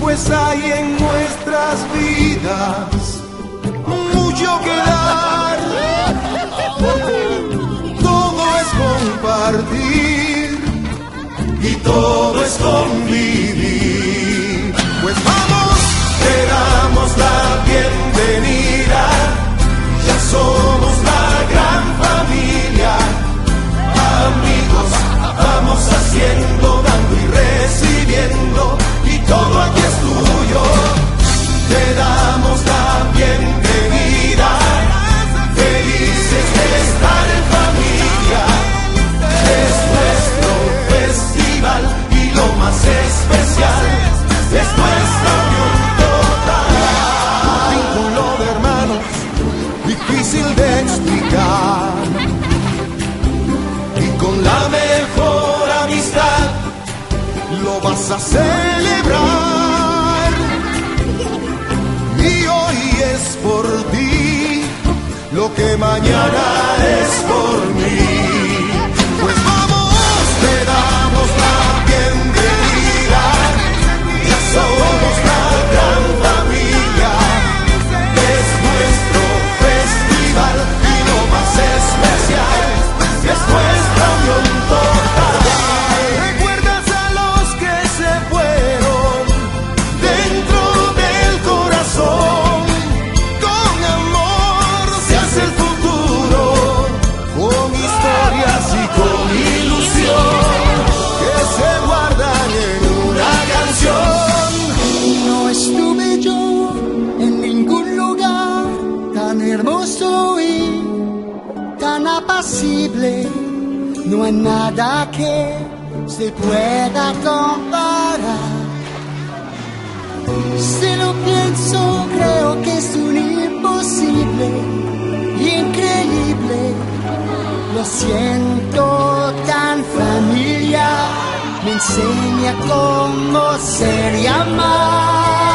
Pues hay en nuestras vidas mucho que dar. Todo es compartir y todo es convivir. De explicar. Y con la mejor amistad lo vas a celebrar. Y hoy es por ti lo que mañana hermoso y tan apacible. No hay nada que se pueda comparar. Si lo pienso, creo que es un imposible, increíble. Lo siento tan familiar, me enseña cómo ser y amar.